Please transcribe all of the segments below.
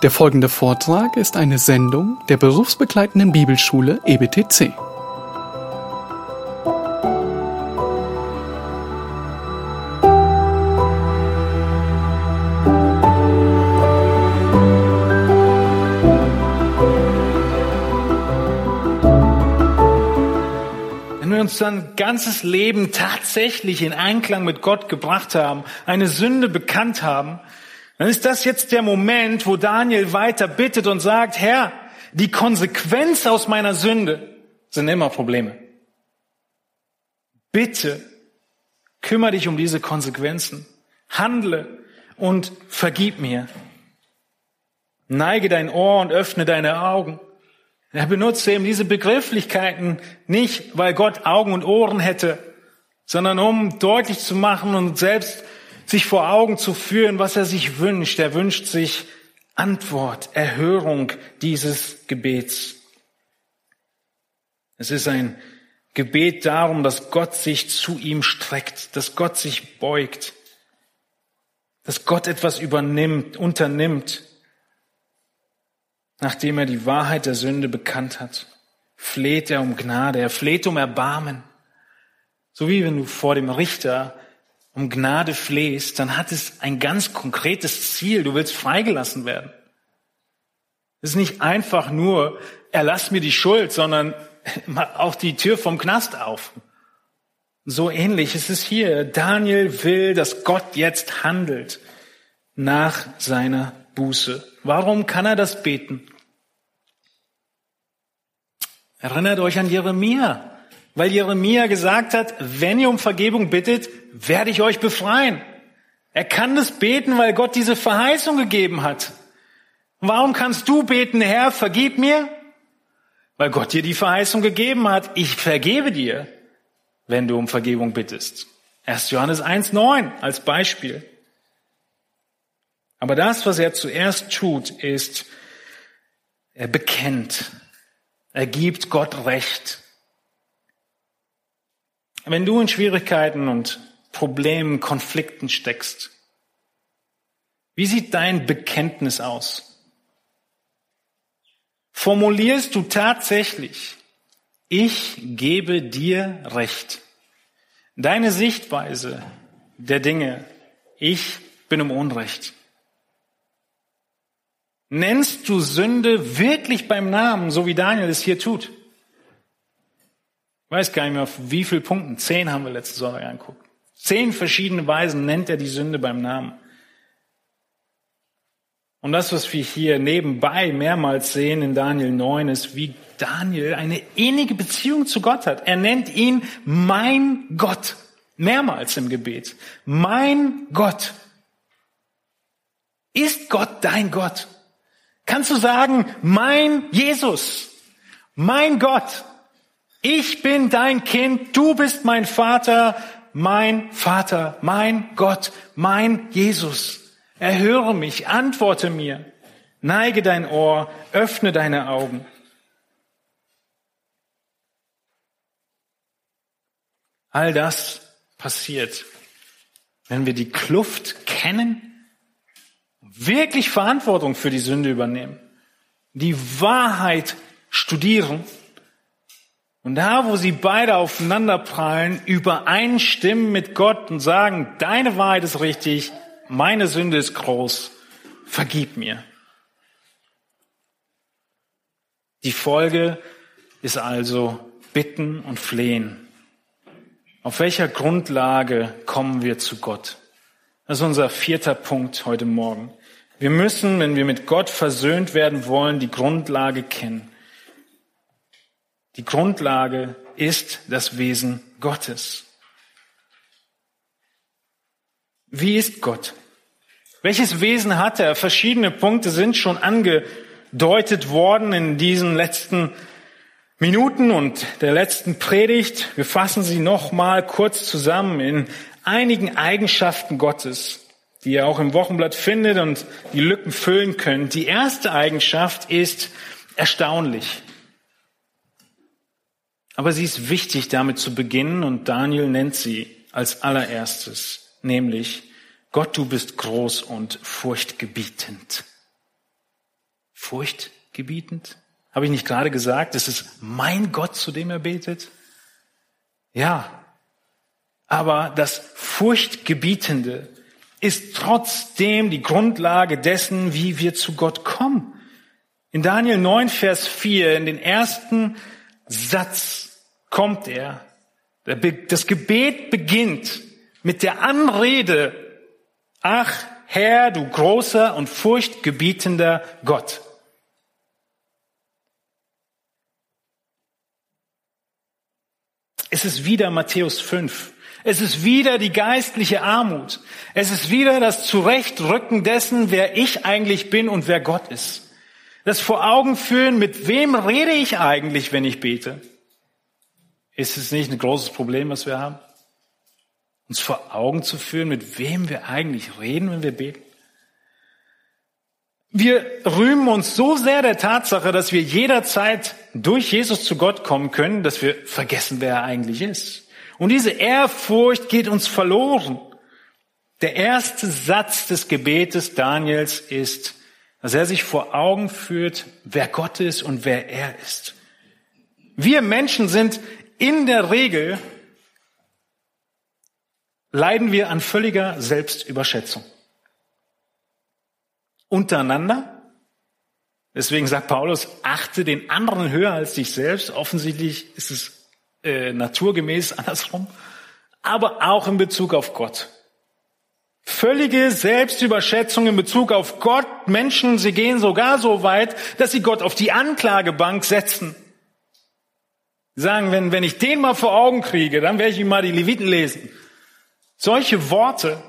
Der folgende Vortrag ist eine Sendung der berufsbegleitenden Bibelschule EBTC. Wenn wir uns dann ganzes Leben tatsächlich in Einklang mit Gott gebracht haben, eine Sünde bekannt haben, dann ist das jetzt der Moment, wo Daniel weiter bittet und sagt, Herr, die Konsequenz aus meiner Sünde sind immer Probleme. Bitte kümmere dich um diese Konsequenzen. Handle und vergib mir. Neige dein Ohr und öffne deine Augen. Er benutzt eben diese Begrifflichkeiten nicht, weil Gott Augen und Ohren hätte, sondern um deutlich zu machen und selbst sich vor Augen zu führen, was er sich wünscht. Er wünscht sich Antwort, Erhörung dieses Gebets. Es ist ein Gebet darum, dass Gott sich zu ihm streckt, dass Gott sich beugt, dass Gott etwas übernimmt, unternimmt, nachdem er die Wahrheit der Sünde bekannt hat. Fleht er um Gnade, er fleht um Erbarmen. So wie wenn du vor dem Richter um Gnade flehst, dann hat es ein ganz konkretes Ziel. Du willst freigelassen werden. Es ist nicht einfach nur, erlass mir die Schuld, sondern auch die Tür vom Knast auf. So ähnlich ist es hier. Daniel will, dass Gott jetzt handelt nach seiner Buße. Warum kann er das beten? Erinnert euch an Jeremia weil Jeremia gesagt hat, wenn ihr um Vergebung bittet, werde ich euch befreien. Er kann das beten, weil Gott diese Verheißung gegeben hat. warum kannst du beten, Herr, vergib mir? Weil Gott dir die Verheißung gegeben hat, ich vergebe dir, wenn du um Vergebung bittest. 1. Johannes 1.9 als Beispiel. Aber das, was er zuerst tut, ist, er bekennt, er gibt Gott Recht wenn du in Schwierigkeiten und Problemen, Konflikten steckst, wie sieht dein Bekenntnis aus? Formulierst du tatsächlich, ich gebe dir Recht. Deine Sichtweise der Dinge, ich bin im Unrecht. Nennst du Sünde wirklich beim Namen, so wie Daniel es hier tut? Ich weiß gar nicht mehr, auf wie viele Punkten. Zehn haben wir letzte Sonntag angeguckt. Zehn verschiedene Weisen nennt er die Sünde beim Namen. Und das, was wir hier nebenbei mehrmals sehen in Daniel 9, ist, wie Daniel eine innige Beziehung zu Gott hat. Er nennt ihn mein Gott. Mehrmals im Gebet. Mein Gott. Ist Gott dein Gott? Kannst du sagen, mein Jesus, mein Gott, ich bin dein Kind, du bist mein Vater, mein Vater, mein Gott, mein Jesus. Erhöre mich, antworte mir, neige dein Ohr, öffne deine Augen. All das passiert, wenn wir die Kluft kennen, wirklich Verantwortung für die Sünde übernehmen, die Wahrheit studieren und da, wo sie beide aufeinanderprallen, übereinstimmen mit Gott und sagen, deine Wahrheit ist richtig, meine Sünde ist groß, vergib mir. Die Folge ist also bitten und flehen. Auf welcher Grundlage kommen wir zu Gott? Das ist unser vierter Punkt heute Morgen. Wir müssen, wenn wir mit Gott versöhnt werden wollen, die Grundlage kennen. Die Grundlage ist das Wesen Gottes. Wie ist Gott? Welches Wesen hat er? Verschiedene Punkte sind schon angedeutet worden in diesen letzten Minuten und der letzten Predigt. Wir fassen sie noch mal kurz zusammen in einigen Eigenschaften Gottes, die ihr auch im Wochenblatt findet und die Lücken füllen könnt. Die erste Eigenschaft ist erstaunlich. Aber sie ist wichtig, damit zu beginnen und Daniel nennt sie als allererstes, nämlich Gott, du bist groß und furchtgebietend. furchtgebietend? Habe ich nicht gerade gesagt, es ist mein Gott, zu dem er betet? Ja, aber das Furchtgebietende ist trotzdem die Grundlage dessen, wie wir zu Gott kommen. In Daniel 9, Vers 4, in den ersten Satz kommt er. Das Gebet beginnt mit der Anrede, ach Herr, du großer und furchtgebietender Gott. Es ist wieder Matthäus 5. Es ist wieder die geistliche Armut. Es ist wieder das Zurechtrücken dessen, wer ich eigentlich bin und wer Gott ist. Das vor Augen führen, mit wem rede ich eigentlich, wenn ich bete? Ist es nicht ein großes Problem, was wir haben? Uns vor Augen zu führen, mit wem wir eigentlich reden, wenn wir beten? Wir rühmen uns so sehr der Tatsache, dass wir jederzeit durch Jesus zu Gott kommen können, dass wir vergessen, wer er eigentlich ist. Und diese Ehrfurcht geht uns verloren. Der erste Satz des Gebetes Daniels ist, dass er sich vor Augen führt, wer Gott ist und wer er ist. Wir Menschen sind in der Regel, leiden wir an völliger Selbstüberschätzung. Untereinander, deswegen sagt Paulus, achte den anderen höher als dich selbst. Offensichtlich ist es äh, naturgemäß andersrum, aber auch in Bezug auf Gott. Völlige Selbstüberschätzung in Bezug auf Gott. Menschen, sie gehen sogar so weit, dass sie Gott auf die Anklagebank setzen. Sie sagen, wenn, wenn ich den mal vor Augen kriege, dann werde ich ihm mal die Leviten lesen. Solche Worte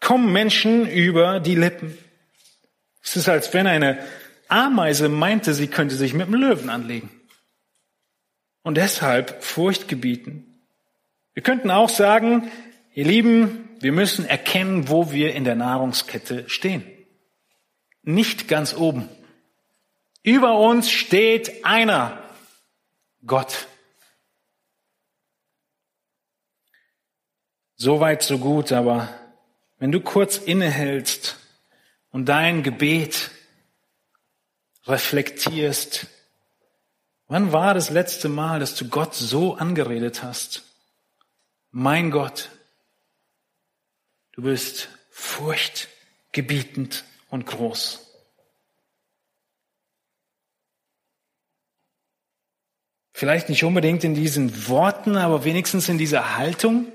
kommen Menschen über die Lippen. Es ist, als wenn eine Ameise meinte, sie könnte sich mit dem Löwen anlegen und deshalb Furcht gebieten. Wir könnten auch sagen, ihr Lieben, wir müssen erkennen, wo wir in der Nahrungskette stehen. Nicht ganz oben. Über uns steht einer, Gott. Soweit, so gut, aber wenn du kurz innehältst und dein Gebet reflektierst, Wann war das letzte Mal, dass du Gott so angeredet hast? Mein Gott, du bist furchtgebietend und groß. Vielleicht nicht unbedingt in diesen Worten, aber wenigstens in dieser Haltung.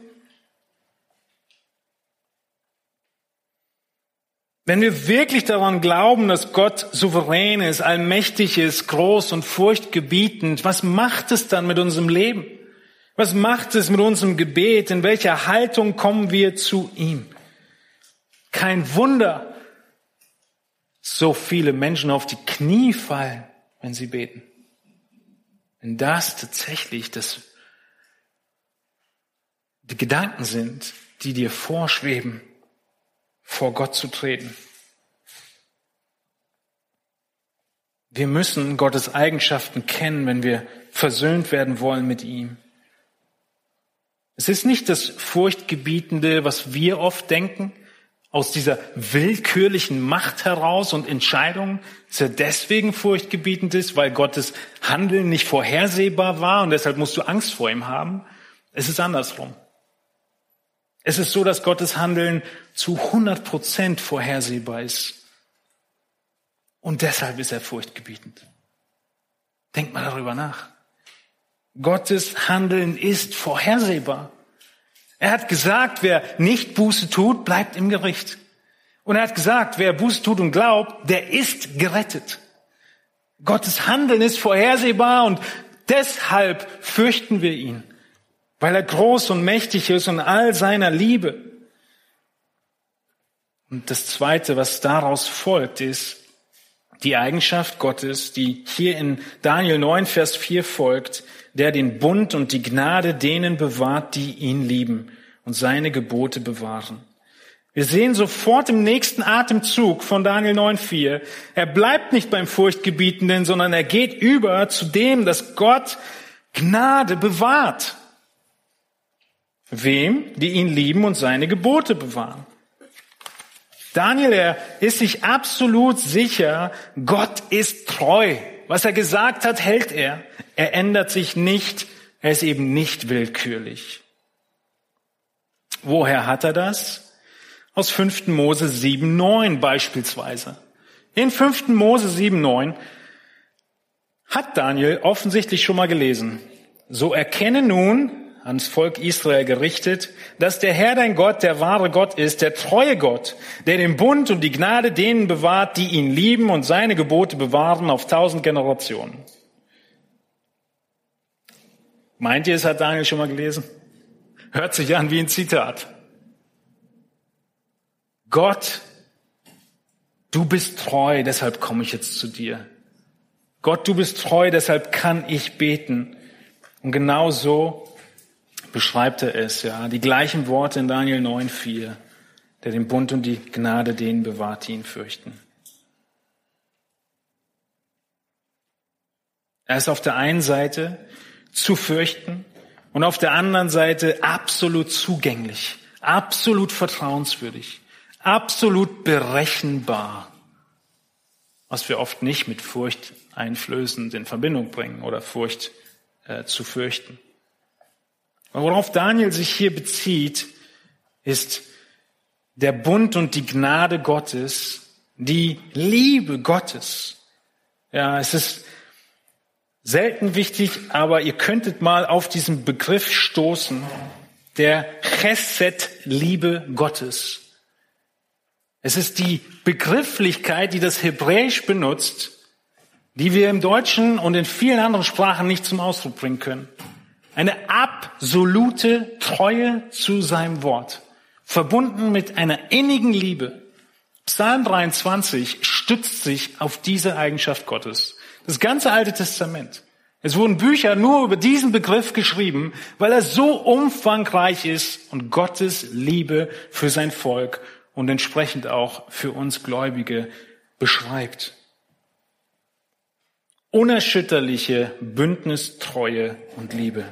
Wenn wir wirklich daran glauben, dass Gott souverän ist, allmächtig ist, groß und furchtgebietend, was macht es dann mit unserem Leben? Was macht es mit unserem Gebet? In welcher Haltung kommen wir zu ihm? Kein Wunder, so viele Menschen auf die Knie fallen, wenn sie beten. Wenn das tatsächlich das, die Gedanken sind, die dir vorschweben, vor Gott zu treten. Wir müssen Gottes Eigenschaften kennen, wenn wir versöhnt werden wollen mit ihm. Es ist nicht das Furchtgebietende, was wir oft denken, aus dieser willkürlichen Macht heraus und Entscheidungen, dass er deswegen furchtgebietend ist, weil Gottes Handeln nicht vorhersehbar war und deshalb musst du Angst vor ihm haben. Es ist andersrum. Es ist so, dass Gottes Handeln zu 100 Prozent vorhersehbar ist. Und deshalb ist er furchtgebietend. Denkt mal darüber nach. Gottes Handeln ist vorhersehbar. Er hat gesagt, wer nicht Buße tut, bleibt im Gericht. Und er hat gesagt, wer Buße tut und glaubt, der ist gerettet. Gottes Handeln ist vorhersehbar und deshalb fürchten wir ihn weil er groß und mächtig ist und all seiner Liebe. Und das Zweite, was daraus folgt, ist die Eigenschaft Gottes, die hier in Daniel 9, Vers 4 folgt, der den Bund und die Gnade denen bewahrt, die ihn lieben und seine Gebote bewahren. Wir sehen sofort im nächsten Atemzug von Daniel 9,4, er bleibt nicht beim Furchtgebietenden, sondern er geht über zu dem, dass Gott Gnade bewahrt. Wem? Die ihn lieben und seine Gebote bewahren. Daniel, er ist sich absolut sicher, Gott ist treu. Was er gesagt hat, hält er. Er ändert sich nicht. Er ist eben nicht willkürlich. Woher hat er das? Aus 5. Mose 7.9 beispielsweise. In 5. Mose 7.9 hat Daniel offensichtlich schon mal gelesen. So erkenne nun, ans Volk Israel gerichtet, dass der Herr dein Gott der wahre Gott ist, der treue Gott, der den Bund und die Gnade denen bewahrt, die ihn lieben und seine Gebote bewahren auf tausend Generationen. Meint ihr, es hat Daniel schon mal gelesen? Hört sich an wie ein Zitat. Gott, du bist treu, deshalb komme ich jetzt zu dir. Gott, du bist treu, deshalb kann ich beten. Und genau so beschreibt er es, ja. Die gleichen Worte in Daniel 9,4. Der den Bund und die Gnade denen bewahrt, die ihn fürchten. Er ist auf der einen Seite zu fürchten und auf der anderen Seite absolut zugänglich, absolut vertrauenswürdig, absolut berechenbar, was wir oft nicht mit Furcht einflößend in Verbindung bringen oder Furcht äh, zu fürchten. Worauf Daniel sich hier bezieht, ist der Bund und die Gnade Gottes, die Liebe Gottes. Ja, es ist selten wichtig, aber ihr könntet mal auf diesen Begriff stoßen, der Chesed-Liebe Gottes. Es ist die Begrifflichkeit, die das Hebräisch benutzt, die wir im Deutschen und in vielen anderen Sprachen nicht zum Ausdruck bringen können. Eine absolute Treue zu seinem Wort, verbunden mit einer innigen Liebe. Psalm 23 stützt sich auf diese Eigenschaft Gottes. Das ganze Alte Testament. Es wurden Bücher nur über diesen Begriff geschrieben, weil er so umfangreich ist und Gottes Liebe für sein Volk und entsprechend auch für uns Gläubige beschreibt. Unerschütterliche Bündnistreue und Liebe.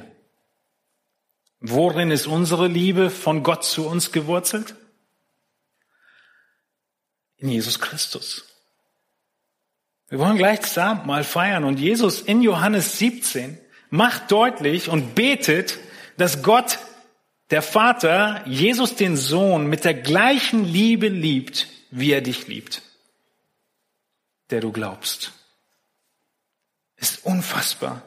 Worin ist unsere Liebe von Gott zu uns gewurzelt? In Jesus Christus. Wir wollen gleich das Abendmahl feiern und Jesus in Johannes 17 macht deutlich und betet, dass Gott, der Vater, Jesus den Sohn mit der gleichen Liebe liebt, wie er dich liebt, der du glaubst. Ist unfassbar.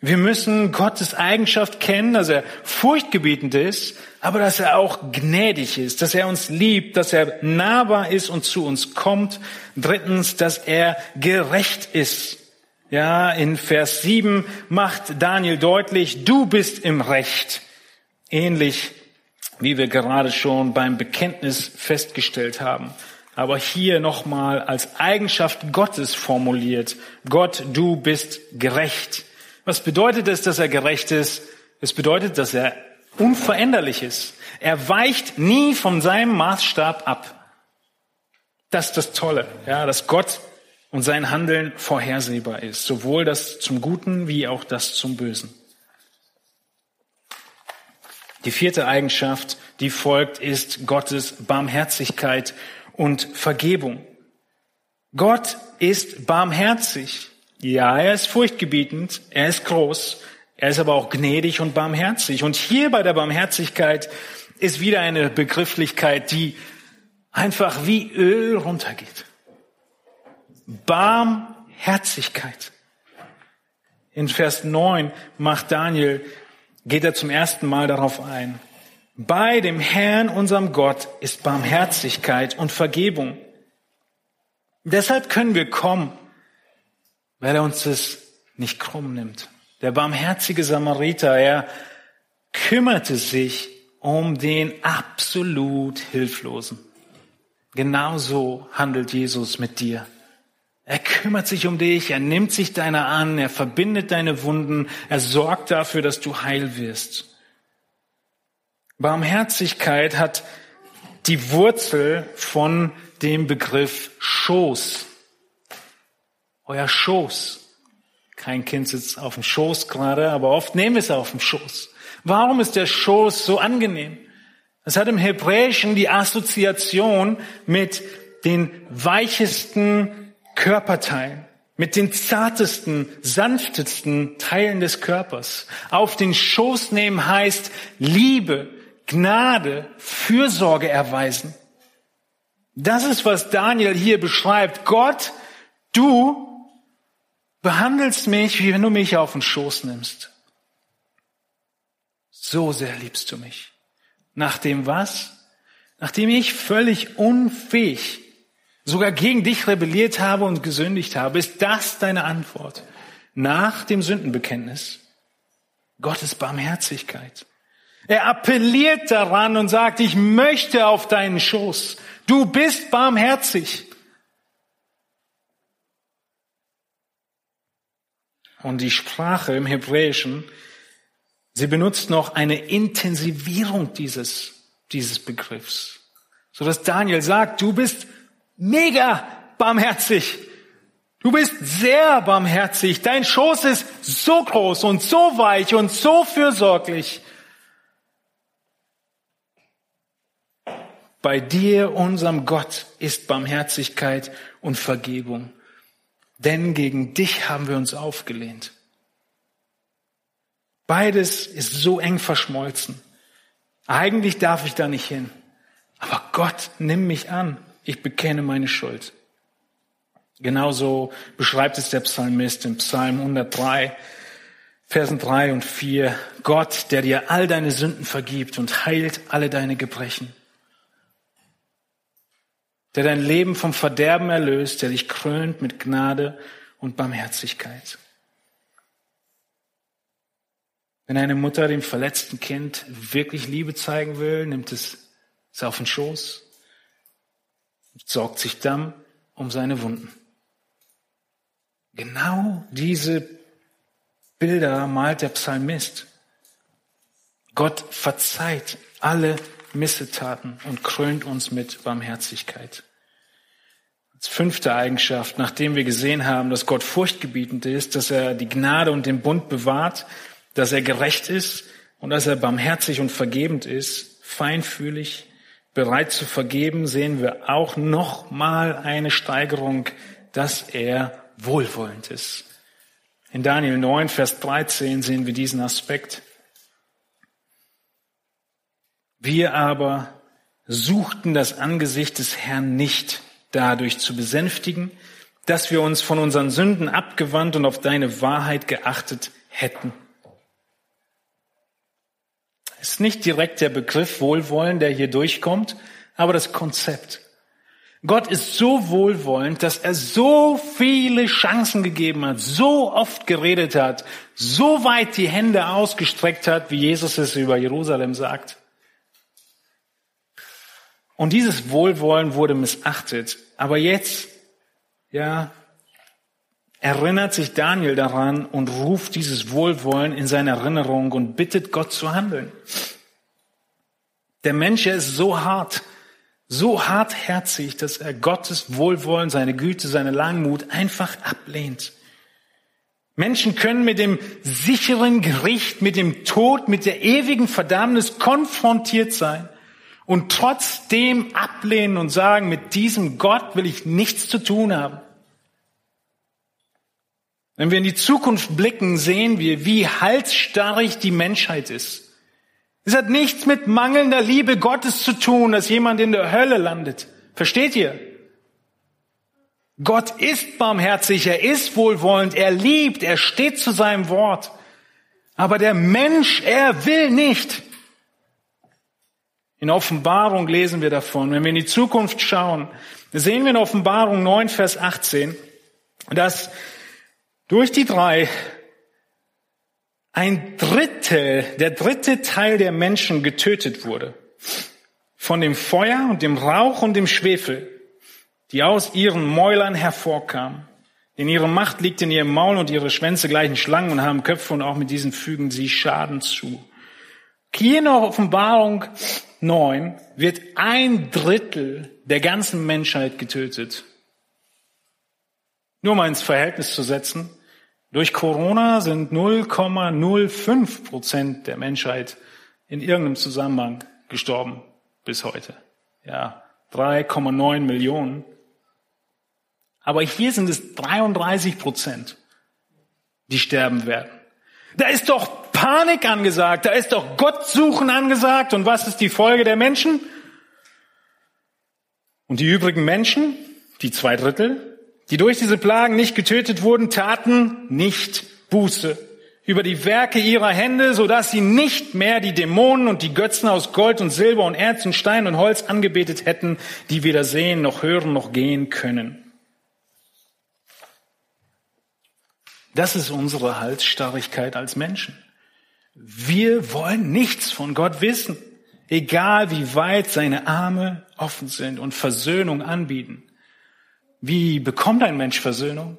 Wir müssen Gottes Eigenschaft kennen, dass er furchtgebietend ist, aber dass er auch gnädig ist, dass er uns liebt, dass er nahbar ist und zu uns kommt. Drittens, dass er gerecht ist. Ja, in Vers 7 macht Daniel deutlich, du bist im Recht. Ähnlich wie wir gerade schon beim Bekenntnis festgestellt haben. Aber hier nochmal als Eigenschaft Gottes formuliert. Gott, du bist gerecht. Was bedeutet es, dass er gerecht ist? Es bedeutet, dass er unveränderlich ist. Er weicht nie von seinem Maßstab ab. Das ist das Tolle, ja, dass Gott und sein Handeln vorhersehbar ist. Sowohl das zum Guten wie auch das zum Bösen. Die vierte Eigenschaft, die folgt, ist Gottes Barmherzigkeit und Vergebung. Gott ist barmherzig. Ja, er ist furchtgebietend, er ist groß, er ist aber auch gnädig und barmherzig. Und hier bei der Barmherzigkeit ist wieder eine Begrifflichkeit, die einfach wie Öl runtergeht. Barmherzigkeit. In Vers 9 macht Daniel, geht er zum ersten Mal darauf ein. Bei dem Herrn, unserem Gott, ist Barmherzigkeit und Vergebung. Deshalb können wir kommen weil er uns das nicht krumm nimmt. Der barmherzige Samariter, er kümmerte sich um den absolut Hilflosen. Genauso handelt Jesus mit dir. Er kümmert sich um dich, er nimmt sich deiner an, er verbindet deine Wunden, er sorgt dafür, dass du heil wirst. Barmherzigkeit hat die Wurzel von dem Begriff Schoß euer Schoß. Kein Kind sitzt auf dem Schoß gerade, aber oft nehmen wir es auf dem Schoß. Warum ist der Schoß so angenehm? Es hat im Hebräischen die Assoziation mit den weichesten Körperteilen, mit den zartesten, sanftesten Teilen des Körpers. Auf den Schoß nehmen heißt Liebe, Gnade, Fürsorge erweisen. Das ist, was Daniel hier beschreibt. Gott, du behandelst mich, wie wenn du mich auf den Schoß nimmst. So sehr liebst du mich. Nachdem was? Nachdem ich völlig unfähig, sogar gegen dich rebelliert habe und gesündigt habe, ist das deine Antwort. Nach dem Sündenbekenntnis. Gottes Barmherzigkeit. Er appelliert daran und sagt, ich möchte auf deinen Schoß. Du bist barmherzig. Und die Sprache im Hebräischen, sie benutzt noch eine Intensivierung dieses, dieses Begriffs. So dass Daniel sagt, du bist mega barmherzig. Du bist sehr barmherzig. Dein Schoß ist so groß und so weich und so fürsorglich. Bei dir, unserem Gott, ist Barmherzigkeit und Vergebung. Denn gegen dich haben wir uns aufgelehnt. Beides ist so eng verschmolzen. Eigentlich darf ich da nicht hin. Aber Gott, nimm mich an. Ich bekenne meine Schuld. Genauso beschreibt es der Psalmist im Psalm 103, Versen 3 und 4. Gott, der dir all deine Sünden vergibt und heilt alle deine Gebrechen der dein Leben vom Verderben erlöst, der dich krönt mit Gnade und Barmherzigkeit. Wenn eine Mutter dem verletzten Kind wirklich Liebe zeigen will, nimmt es es auf den Schoß, sorgt sich dann um seine Wunden. Genau diese Bilder malt der Psalmist. Gott verzeiht alle Missetaten und krönt uns mit Barmherzigkeit. Als fünfte Eigenschaft, nachdem wir gesehen haben, dass Gott furchtgebietend ist, dass er die Gnade und den Bund bewahrt, dass er gerecht ist und dass er barmherzig und vergebend ist, feinfühlig, bereit zu vergeben, sehen wir auch noch mal eine Steigerung, dass er wohlwollend ist. In Daniel 9, Vers 13 sehen wir diesen Aspekt. Wir aber suchten das Angesicht des Herrn nicht, dadurch zu besänftigen, dass wir uns von unseren Sünden abgewandt und auf deine Wahrheit geachtet hätten. Ist nicht direkt der Begriff Wohlwollen, der hier durchkommt, aber das Konzept. Gott ist so wohlwollend, dass er so viele Chancen gegeben hat, so oft geredet hat, so weit die Hände ausgestreckt hat, wie Jesus es über Jerusalem sagt. Und dieses Wohlwollen wurde missachtet. Aber jetzt, ja, erinnert sich Daniel daran und ruft dieses Wohlwollen in seine Erinnerung und bittet Gott zu handeln. Der Mensch ist so hart, so hartherzig, dass er Gottes Wohlwollen, seine Güte, seine Langmut einfach ablehnt. Menschen können mit dem sicheren Gericht, mit dem Tod, mit der ewigen Verdammnis konfrontiert sein und trotzdem ablehnen und sagen, mit diesem Gott will ich nichts zu tun haben. Wenn wir in die Zukunft blicken, sehen wir, wie halsstarrig die Menschheit ist. Es hat nichts mit mangelnder Liebe Gottes zu tun, dass jemand in der Hölle landet. Versteht ihr? Gott ist barmherzig, er ist wohlwollend, er liebt, er steht zu seinem Wort. Aber der Mensch, er will nicht. In Offenbarung lesen wir davon. Wenn wir in die Zukunft schauen, sehen wir in Offenbarung 9, Vers 18, dass durch die drei ein Drittel, der dritte Teil der Menschen getötet wurde. Von dem Feuer und dem Rauch und dem Schwefel, die aus ihren Mäulern hervorkamen. In ihrer Macht liegt in ihrem Maul und ihre Schwänze gleichen Schlangen und haben Köpfe und auch mit diesen fügen sie Schaden zu. Hier in der Offenbarung 9 wird ein Drittel der ganzen Menschheit getötet. Nur mal ins Verhältnis zu setzen. Durch Corona sind 0,05 Prozent der Menschheit in irgendeinem Zusammenhang gestorben. bis heute. Ja, 3,9 Millionen. Aber hier sind es 33 Prozent, die sterben werden. Da ist doch Panik angesagt, da ist doch Gottsuchen angesagt. Und was ist die Folge der Menschen? Und die übrigen Menschen, die zwei Drittel, die durch diese Plagen nicht getötet wurden, taten nicht Buße über die Werke ihrer Hände, so dass sie nicht mehr die Dämonen und die Götzen aus Gold und Silber und Erz und Stein und Holz angebetet hätten, die weder sehen noch hören noch gehen können. Das ist unsere Halsstarrigkeit als Menschen. Wir wollen nichts von Gott wissen, egal wie weit seine Arme offen sind und Versöhnung anbieten. Wie bekommt ein Mensch Versöhnung?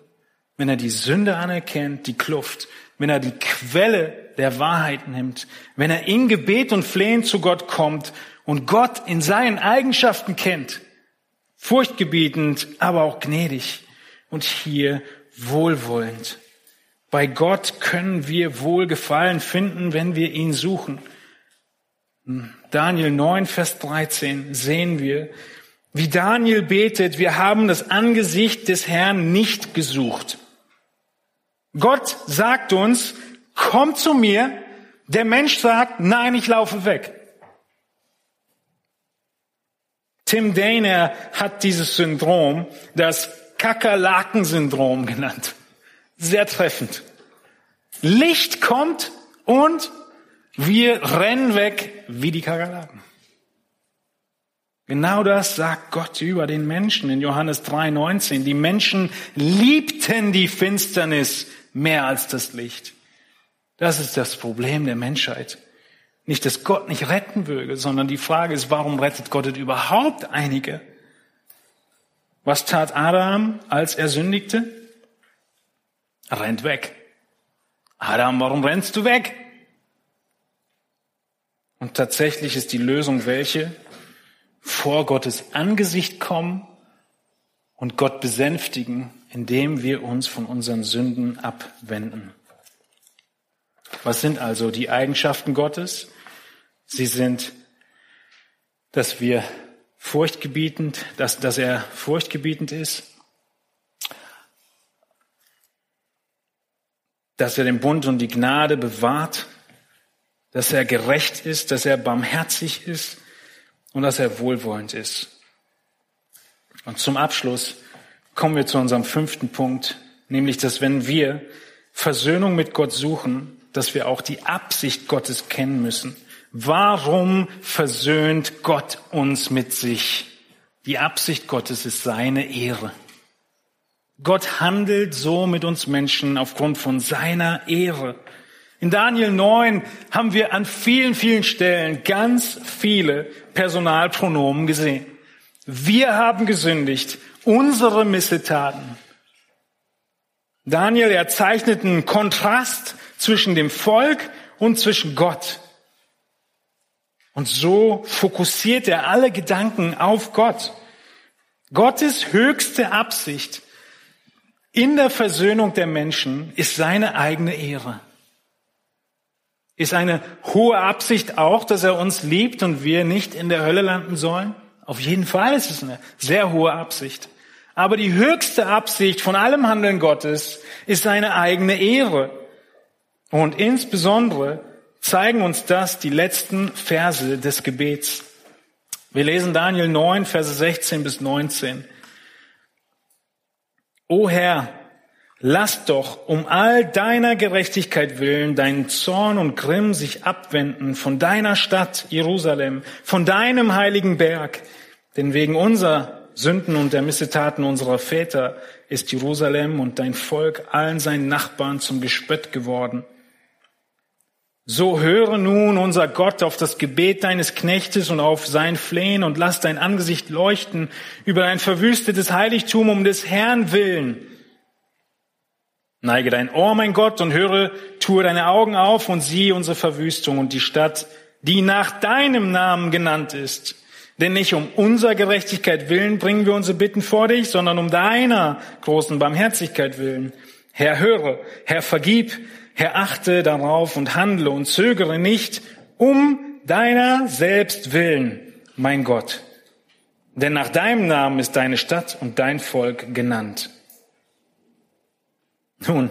Wenn er die Sünde anerkennt, die Kluft, wenn er die Quelle der Wahrheit nimmt, wenn er in Gebet und Flehen zu Gott kommt und Gott in seinen Eigenschaften kennt, furchtgebietend, aber auch gnädig und hier wohlwollend. Bei Gott können wir Wohlgefallen finden, wenn wir ihn suchen. Daniel 9, Vers 13 sehen wir, wie Daniel betet, wir haben das Angesicht des Herrn nicht gesucht. Gott sagt uns, komm zu mir. Der Mensch sagt, nein, ich laufe weg. Tim Dana hat dieses Syndrom das Kakerlaken-Syndrom genannt. Sehr treffend. Licht kommt und wir rennen weg wie die Kakerlaken. Genau das sagt Gott über den Menschen in Johannes 3,19. Die Menschen liebten die Finsternis mehr als das Licht. Das ist das Problem der Menschheit. Nicht, dass Gott nicht retten würde, sondern die Frage ist, warum rettet Gott überhaupt einige? Was tat Adam, als er sündigte? Rennt weg. Adam, warum rennst du weg? Und tatsächlich ist die Lösung welche? Vor Gottes Angesicht kommen und Gott besänftigen indem wir uns von unseren Sünden abwenden. Was sind also die Eigenschaften Gottes? Sie sind, dass wir furchtgebietend, dass, dass er furchtgebietend ist, dass er den Bund und die Gnade bewahrt, dass er gerecht ist, dass er barmherzig ist und dass er wohlwollend ist. Und zum Abschluss kommen wir zu unserem fünften Punkt, nämlich, dass wenn wir Versöhnung mit Gott suchen, dass wir auch die Absicht Gottes kennen müssen. Warum versöhnt Gott uns mit sich? Die Absicht Gottes ist seine Ehre. Gott handelt so mit uns Menschen aufgrund von seiner Ehre. In Daniel 9 haben wir an vielen, vielen Stellen ganz viele Personalpronomen gesehen. Wir haben gesündigt unsere Missetaten. Daniel, er zeichnet einen Kontrast zwischen dem Volk und zwischen Gott. Und so fokussiert er alle Gedanken auf Gott. Gottes höchste Absicht in der Versöhnung der Menschen ist seine eigene Ehre. Ist eine hohe Absicht auch, dass er uns liebt und wir nicht in der Hölle landen sollen? Auf jeden Fall ist es eine sehr hohe Absicht. Aber die höchste Absicht von allem Handeln Gottes ist seine eigene Ehre. Und insbesondere zeigen uns das die letzten Verse des Gebets. Wir lesen Daniel 9, Verse 16 bis 19. O Herr, lass doch um all deiner Gerechtigkeit willen deinen Zorn und Grimm sich abwenden von deiner Stadt Jerusalem, von deinem heiligen Berg, denn wegen unserer Sünden und der Missetaten unserer Väter ist Jerusalem und dein Volk allen seinen Nachbarn zum Gespött geworden. So höre nun unser Gott auf das Gebet deines Knechtes und auf sein Flehen und lass dein Angesicht leuchten über dein verwüstetes Heiligtum um des Herrn willen. Neige dein Ohr, mein Gott, und höre, tue deine Augen auf und sieh unsere Verwüstung und die Stadt, die nach deinem Namen genannt ist. Denn nicht um unserer Gerechtigkeit willen bringen wir unsere Bitten vor dich, sondern um deiner großen Barmherzigkeit willen. Herr, höre, Herr, vergib, Herr, achte darauf und handle und zögere nicht um deiner selbst willen. mein Gott. Denn nach deinem Namen ist deine Stadt und dein Volk genannt. Nun,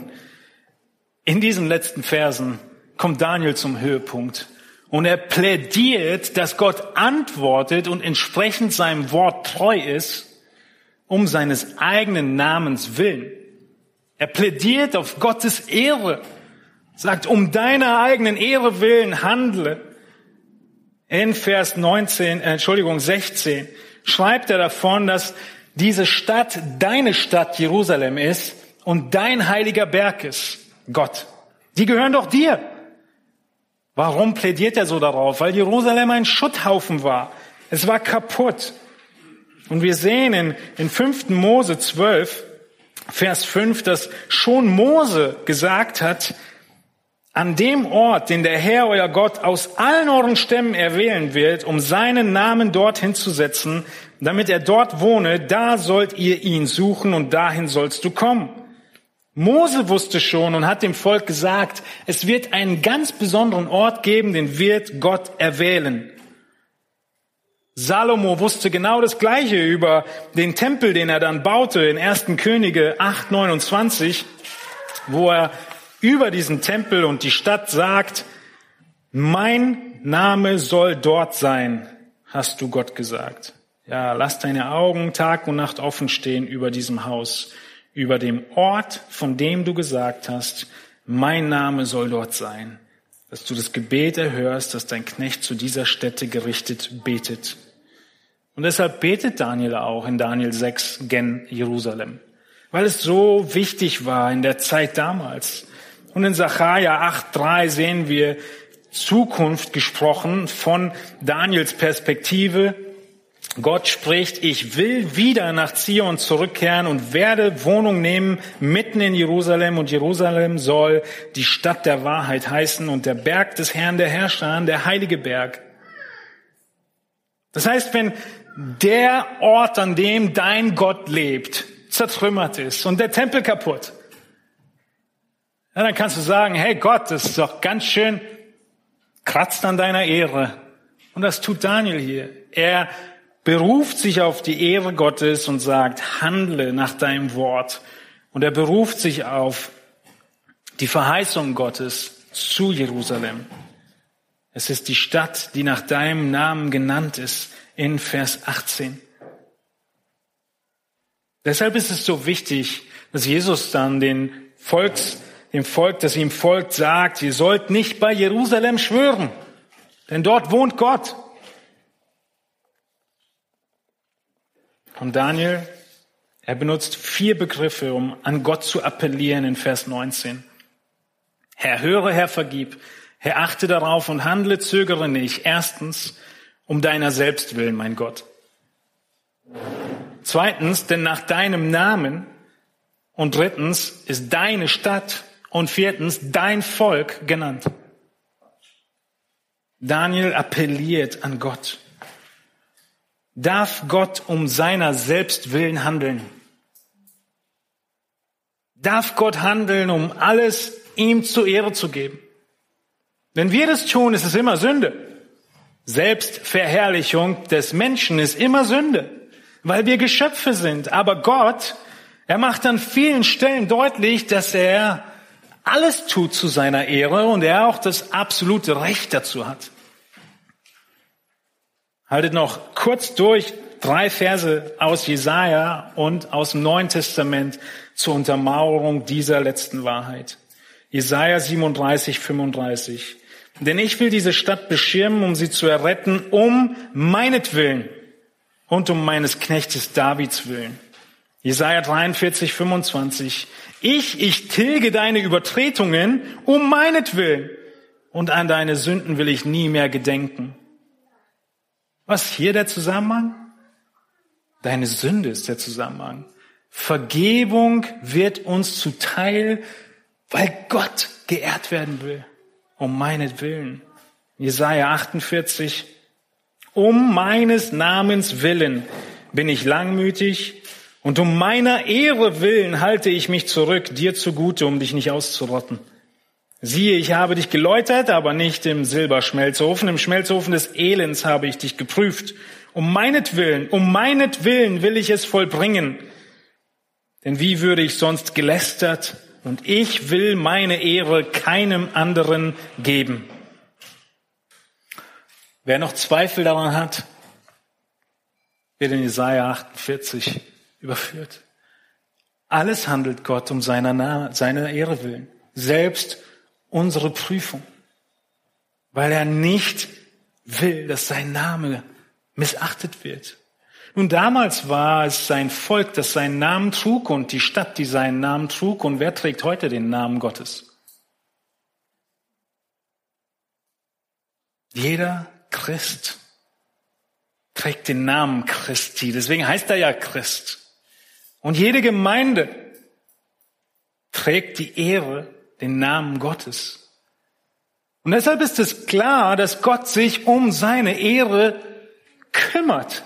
in diesen letzten Versen kommt Daniel zum Höhepunkt und er plädiert, dass Gott antwortet und entsprechend seinem Wort treu ist, um seines eigenen Namens willen. Er plädiert auf Gottes Ehre, sagt, um deiner eigenen Ehre willen handle. In Vers 19, äh, Entschuldigung, 16 schreibt er davon, dass diese Stadt deine Stadt Jerusalem ist und dein heiliger Berg ist, Gott. Die gehören doch dir. Warum plädiert er so darauf? Weil Jerusalem ein Schutthaufen war. Es war kaputt. Und wir sehen in, in 5. Mose 12, Vers 5, dass schon Mose gesagt hat, an dem Ort, den der Herr, euer Gott, aus allen euren Stämmen erwählen wird, um seinen Namen dorthin zu setzen, damit er dort wohne, da sollt ihr ihn suchen und dahin sollst du kommen. Mose wusste schon und hat dem Volk gesagt, es wird einen ganz besonderen Ort geben, den wird Gott erwählen. Salomo wusste genau das Gleiche über den Tempel, den er dann baute in 1. Könige 8, 29, wo er über diesen Tempel und die Stadt sagt, mein Name soll dort sein, hast du Gott gesagt. Ja, lass deine Augen Tag und Nacht offen stehen über diesem Haus, über dem Ort, von dem du gesagt hast, mein Name soll dort sein, dass du das Gebet erhörst, dass dein Knecht zu dieser Stätte gerichtet betet. Und deshalb betet Daniel auch in Daniel 6 gen Jerusalem, weil es so wichtig war in der Zeit damals. Und in Sacharja 8.3 sehen wir Zukunft gesprochen von Daniels Perspektive. Gott spricht, ich will wieder nach Zion zurückkehren und werde Wohnung nehmen mitten in Jerusalem und Jerusalem soll die Stadt der Wahrheit heißen und der Berg des Herrn der Herrscher, der heilige Berg. Das heißt, wenn der Ort, an dem dein Gott lebt, zertrümmert ist und der Tempel kaputt. Ja, dann kannst du sagen, hey Gott, das ist doch ganz schön, kratzt an deiner Ehre. Und das tut Daniel hier. Er beruft sich auf die Ehre Gottes und sagt, handle nach deinem Wort. Und er beruft sich auf die Verheißung Gottes zu Jerusalem. Es ist die Stadt, die nach deinem Namen genannt ist in Vers 18. Deshalb ist es so wichtig, dass Jesus dann den Volks, dem Volk, das ihm folgt, sagt, ihr sollt nicht bei Jerusalem schwören, denn dort wohnt Gott. Und Daniel, er benutzt vier Begriffe, um an Gott zu appellieren in Vers 19. Herr, höre, Herr, vergib. Herr, achte darauf und handle, zögere nicht. Erstens, um deiner selbst willen, mein Gott. Zweitens, denn nach deinem Namen. Und drittens ist deine Stadt und viertens dein Volk genannt. Daniel appelliert an Gott. Darf Gott um seiner selbst willen handeln? Darf Gott handeln, um alles ihm zur Ehre zu geben? Wenn wir das tun, ist es immer Sünde. Selbstverherrlichung des Menschen ist immer Sünde, weil wir Geschöpfe sind. Aber Gott, er macht an vielen Stellen deutlich, dass er alles tut zu seiner Ehre und er auch das absolute Recht dazu hat. Haltet noch kurz durch drei Verse aus Jesaja und aus dem Neuen Testament zur Untermauerung dieser letzten Wahrheit. Jesaja 37, 35. Denn ich will diese Stadt beschirmen, um sie zu erretten, um meinetwillen und um meines Knechtes Davids willen. Jesaja 43, 25. Ich, ich tilge deine Übertretungen um meinetwillen und an deine Sünden will ich nie mehr gedenken. Was hier der Zusammenhang? Deine Sünde ist der Zusammenhang. Vergebung wird uns zuteil, weil Gott geehrt werden will um meinetwillen. Jesaja 48. Um meines Namens willen bin ich langmütig und um meiner Ehre willen halte ich mich zurück, dir zugute, um dich nicht auszurotten. Siehe, ich habe dich geläutert, aber nicht im Silberschmelzofen. Im Schmelzofen des Elends habe ich dich geprüft. Um meinetwillen, um meinetwillen will ich es vollbringen. Denn wie würde ich sonst gelästert? Und ich will meine Ehre keinem anderen geben. Wer noch Zweifel daran hat, wird in Jesaja 48 überführt. Alles handelt Gott um seiner, seiner Ehre willen. Selbst unsere Prüfung. Weil er nicht will, dass sein Name missachtet wird. Nun, damals war es sein Volk, das seinen Namen trug und die Stadt, die seinen Namen trug. Und wer trägt heute den Namen Gottes? Jeder Christ trägt den Namen Christi. Deswegen heißt er ja Christ. Und jede Gemeinde trägt die Ehre, den Namen Gottes. Und deshalb ist es klar, dass Gott sich um seine Ehre kümmert.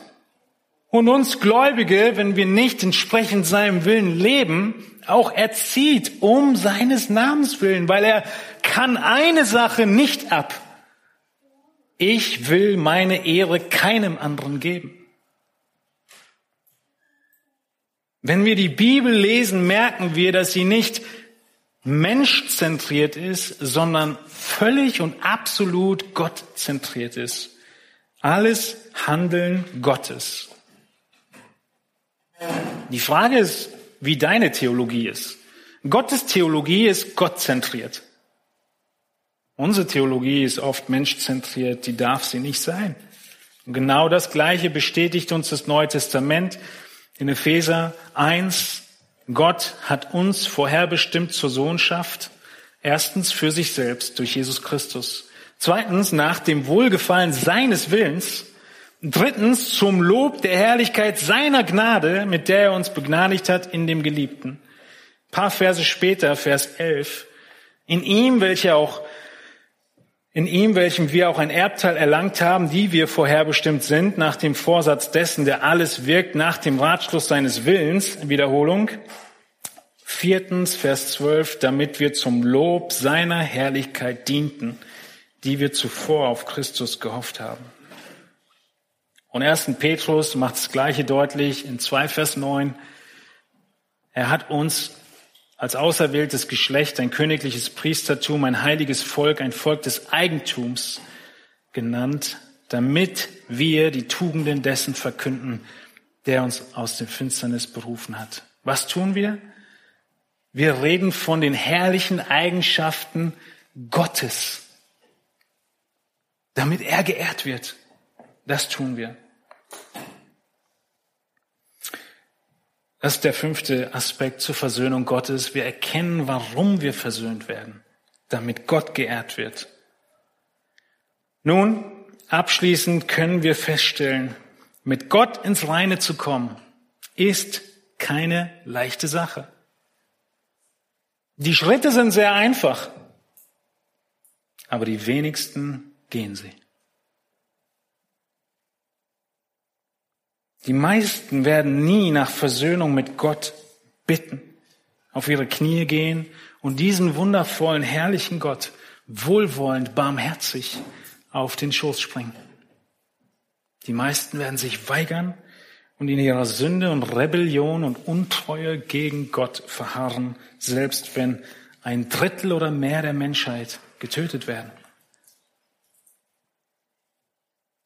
Und uns Gläubige, wenn wir nicht entsprechend seinem Willen leben, auch erzieht um seines Namens willen, weil er kann eine Sache nicht ab. Ich will meine Ehre keinem anderen geben. Wenn wir die Bibel lesen, merken wir, dass sie nicht menschzentriert ist, sondern völlig und absolut gottzentriert ist. Alles Handeln Gottes. Die Frage ist, wie deine Theologie ist. Gottes Theologie ist gottzentriert. Unsere Theologie ist oft menschzentriert, die darf sie nicht sein. Und genau das Gleiche bestätigt uns das Neue Testament in Epheser 1. Gott hat uns vorherbestimmt zur Sohnschaft. Erstens für sich selbst durch Jesus Christus. Zweitens nach dem Wohlgefallen seines Willens. Drittens zum Lob der Herrlichkeit seiner Gnade, mit der er uns begnadigt hat in dem Geliebten. Ein paar Verse später, Vers 11. In ihm, welcher auch in ihm, welchem wir auch ein Erbteil erlangt haben, die wir vorherbestimmt sind, nach dem Vorsatz dessen, der alles wirkt, nach dem Ratschluss seines Willens, Wiederholung. Viertens, Vers 12, damit wir zum Lob seiner Herrlichkeit dienten, die wir zuvor auf Christus gehofft haben. Und 1. Petrus macht das Gleiche deutlich in 2 Vers 9. Er hat uns als auserwähltes Geschlecht, ein königliches Priestertum, ein heiliges Volk, ein Volk des Eigentums genannt, damit wir die Tugenden dessen verkünden, der uns aus dem Finsternis berufen hat. Was tun wir? Wir reden von den herrlichen Eigenschaften Gottes, damit er geehrt wird. Das tun wir. Das ist der fünfte Aspekt zur Versöhnung Gottes. Wir erkennen, warum wir versöhnt werden, damit Gott geehrt wird. Nun, abschließend können wir feststellen, mit Gott ins Reine zu kommen, ist keine leichte Sache. Die Schritte sind sehr einfach, aber die wenigsten gehen sie. Die meisten werden nie nach Versöhnung mit Gott bitten, auf ihre Knie gehen und diesen wundervollen, herrlichen Gott wohlwollend, barmherzig auf den Schoß springen. Die meisten werden sich weigern und in ihrer Sünde und Rebellion und Untreue gegen Gott verharren, selbst wenn ein Drittel oder mehr der Menschheit getötet werden.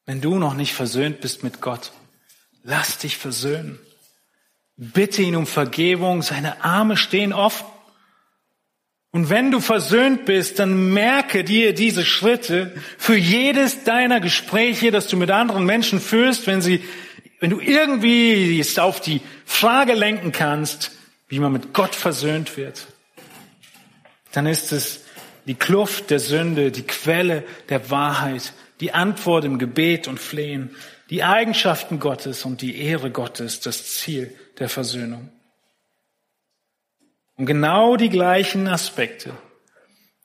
Wenn du noch nicht versöhnt bist mit Gott, Lass dich versöhnen. Bitte ihn um Vergebung. Seine Arme stehen offen. Und wenn du versöhnt bist, dann merke dir diese Schritte für jedes deiner Gespräche, das du mit anderen Menschen führst, wenn sie, wenn du irgendwie es auf die Frage lenken kannst, wie man mit Gott versöhnt wird, dann ist es die Kluft der Sünde, die Quelle der Wahrheit, die Antwort im Gebet und Flehen, die Eigenschaften Gottes und die Ehre Gottes das Ziel der Versöhnung. Und genau die gleichen Aspekte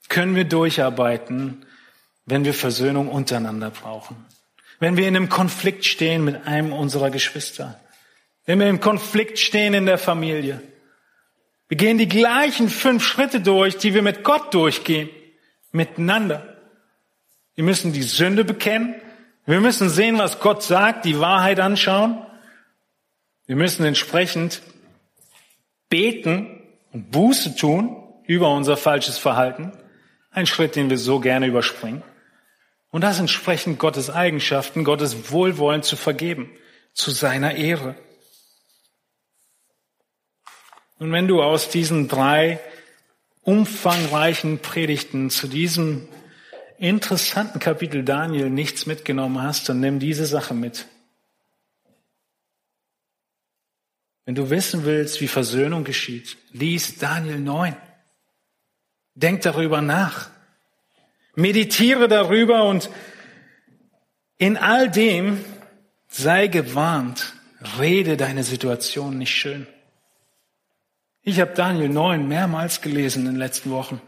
können wir durcharbeiten, wenn wir Versöhnung untereinander brauchen. Wenn wir in einem Konflikt stehen mit einem unserer Geschwister. Wenn wir im Konflikt stehen in der Familie. Wir gehen die gleichen fünf Schritte durch, die wir mit Gott durchgehen. Miteinander. Wir müssen die Sünde bekennen. Wir müssen sehen, was Gott sagt, die Wahrheit anschauen. Wir müssen entsprechend beten und Buße tun über unser falsches Verhalten. Ein Schritt, den wir so gerne überspringen. Und das entsprechend Gottes Eigenschaften, Gottes Wohlwollen zu vergeben, zu seiner Ehre. Und wenn du aus diesen drei umfangreichen Predigten zu diesem interessanten Kapitel Daniel nichts mitgenommen hast, dann nimm diese Sache mit. Wenn du wissen willst, wie Versöhnung geschieht, lies Daniel 9. Denk darüber nach. Meditiere darüber und in all dem sei gewarnt, rede deine Situation nicht schön. Ich habe Daniel 9 mehrmals gelesen in den letzten Wochen.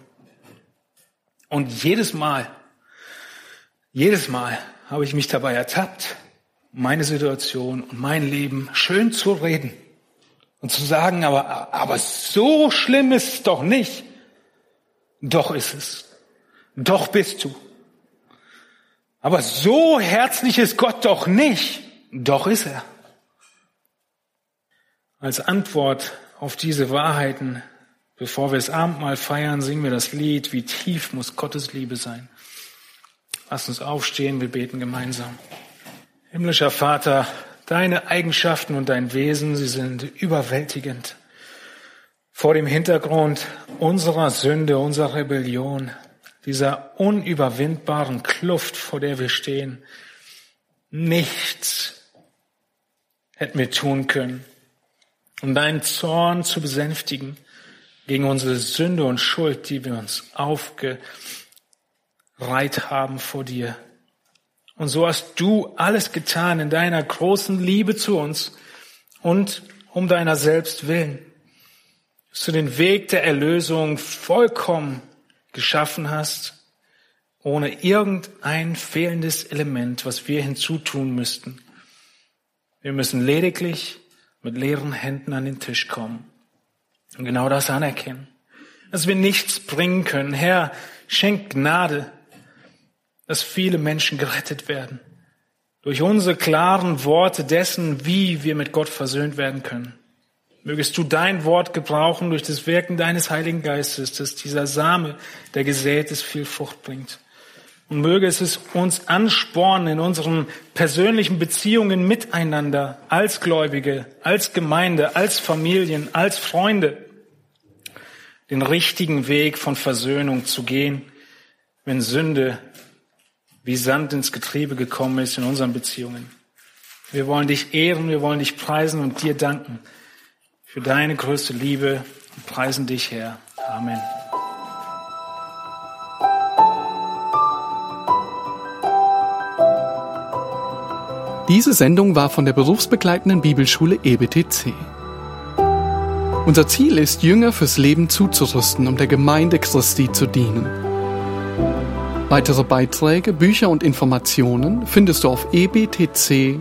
Und jedes Mal, jedes Mal habe ich mich dabei ertappt, meine Situation und mein Leben schön zu reden und zu sagen, aber, aber so schlimm ist es doch nicht. Doch ist es. Doch bist du. Aber so herzlich ist Gott doch nicht. Doch ist er. Als Antwort auf diese Wahrheiten, bevor wir das Abendmahl feiern, singen wir das Lied, wie tief muss Gottes Liebe sein. Lass uns aufstehen, wir beten gemeinsam. Himmlischer Vater, deine Eigenschaften und dein Wesen, sie sind überwältigend. Vor dem Hintergrund unserer Sünde, unserer Rebellion, dieser unüberwindbaren Kluft, vor der wir stehen. Nichts hätten wir tun können, um deinen Zorn zu besänftigen gegen unsere Sünde und Schuld, die wir uns aufgereiht haben vor dir. Und so hast du alles getan in deiner großen Liebe zu uns und um deiner selbst willen, dass du den Weg der Erlösung vollkommen geschaffen hast, ohne irgendein fehlendes Element, was wir hinzutun müssten. Wir müssen lediglich mit leeren Händen an den Tisch kommen und genau das anerkennen, dass wir nichts bringen können. Herr, schenk Gnade, dass viele Menschen gerettet werden durch unsere klaren Worte dessen, wie wir mit Gott versöhnt werden können. Mögest du dein Wort gebrauchen durch das Wirken deines Heiligen Geistes, dass dieser Same, der gesät ist, viel Frucht bringt. Und möge es uns anspornen in unseren persönlichen Beziehungen miteinander, als Gläubige, als Gemeinde, als Familien, als Freunde, den richtigen Weg von Versöhnung zu gehen, wenn Sünde wie Sand ins Getriebe gekommen ist in unseren Beziehungen. Wir wollen dich ehren, wir wollen dich preisen und dir danken für deine größte Liebe und preisen dich, Herr. Amen. Diese Sendung war von der berufsbegleitenden Bibelschule EBTC. Unser Ziel ist, Jünger fürs Leben zuzurüsten, um der Gemeinde Christi zu dienen. Weitere Beiträge, Bücher und Informationen findest du auf ebtc.org.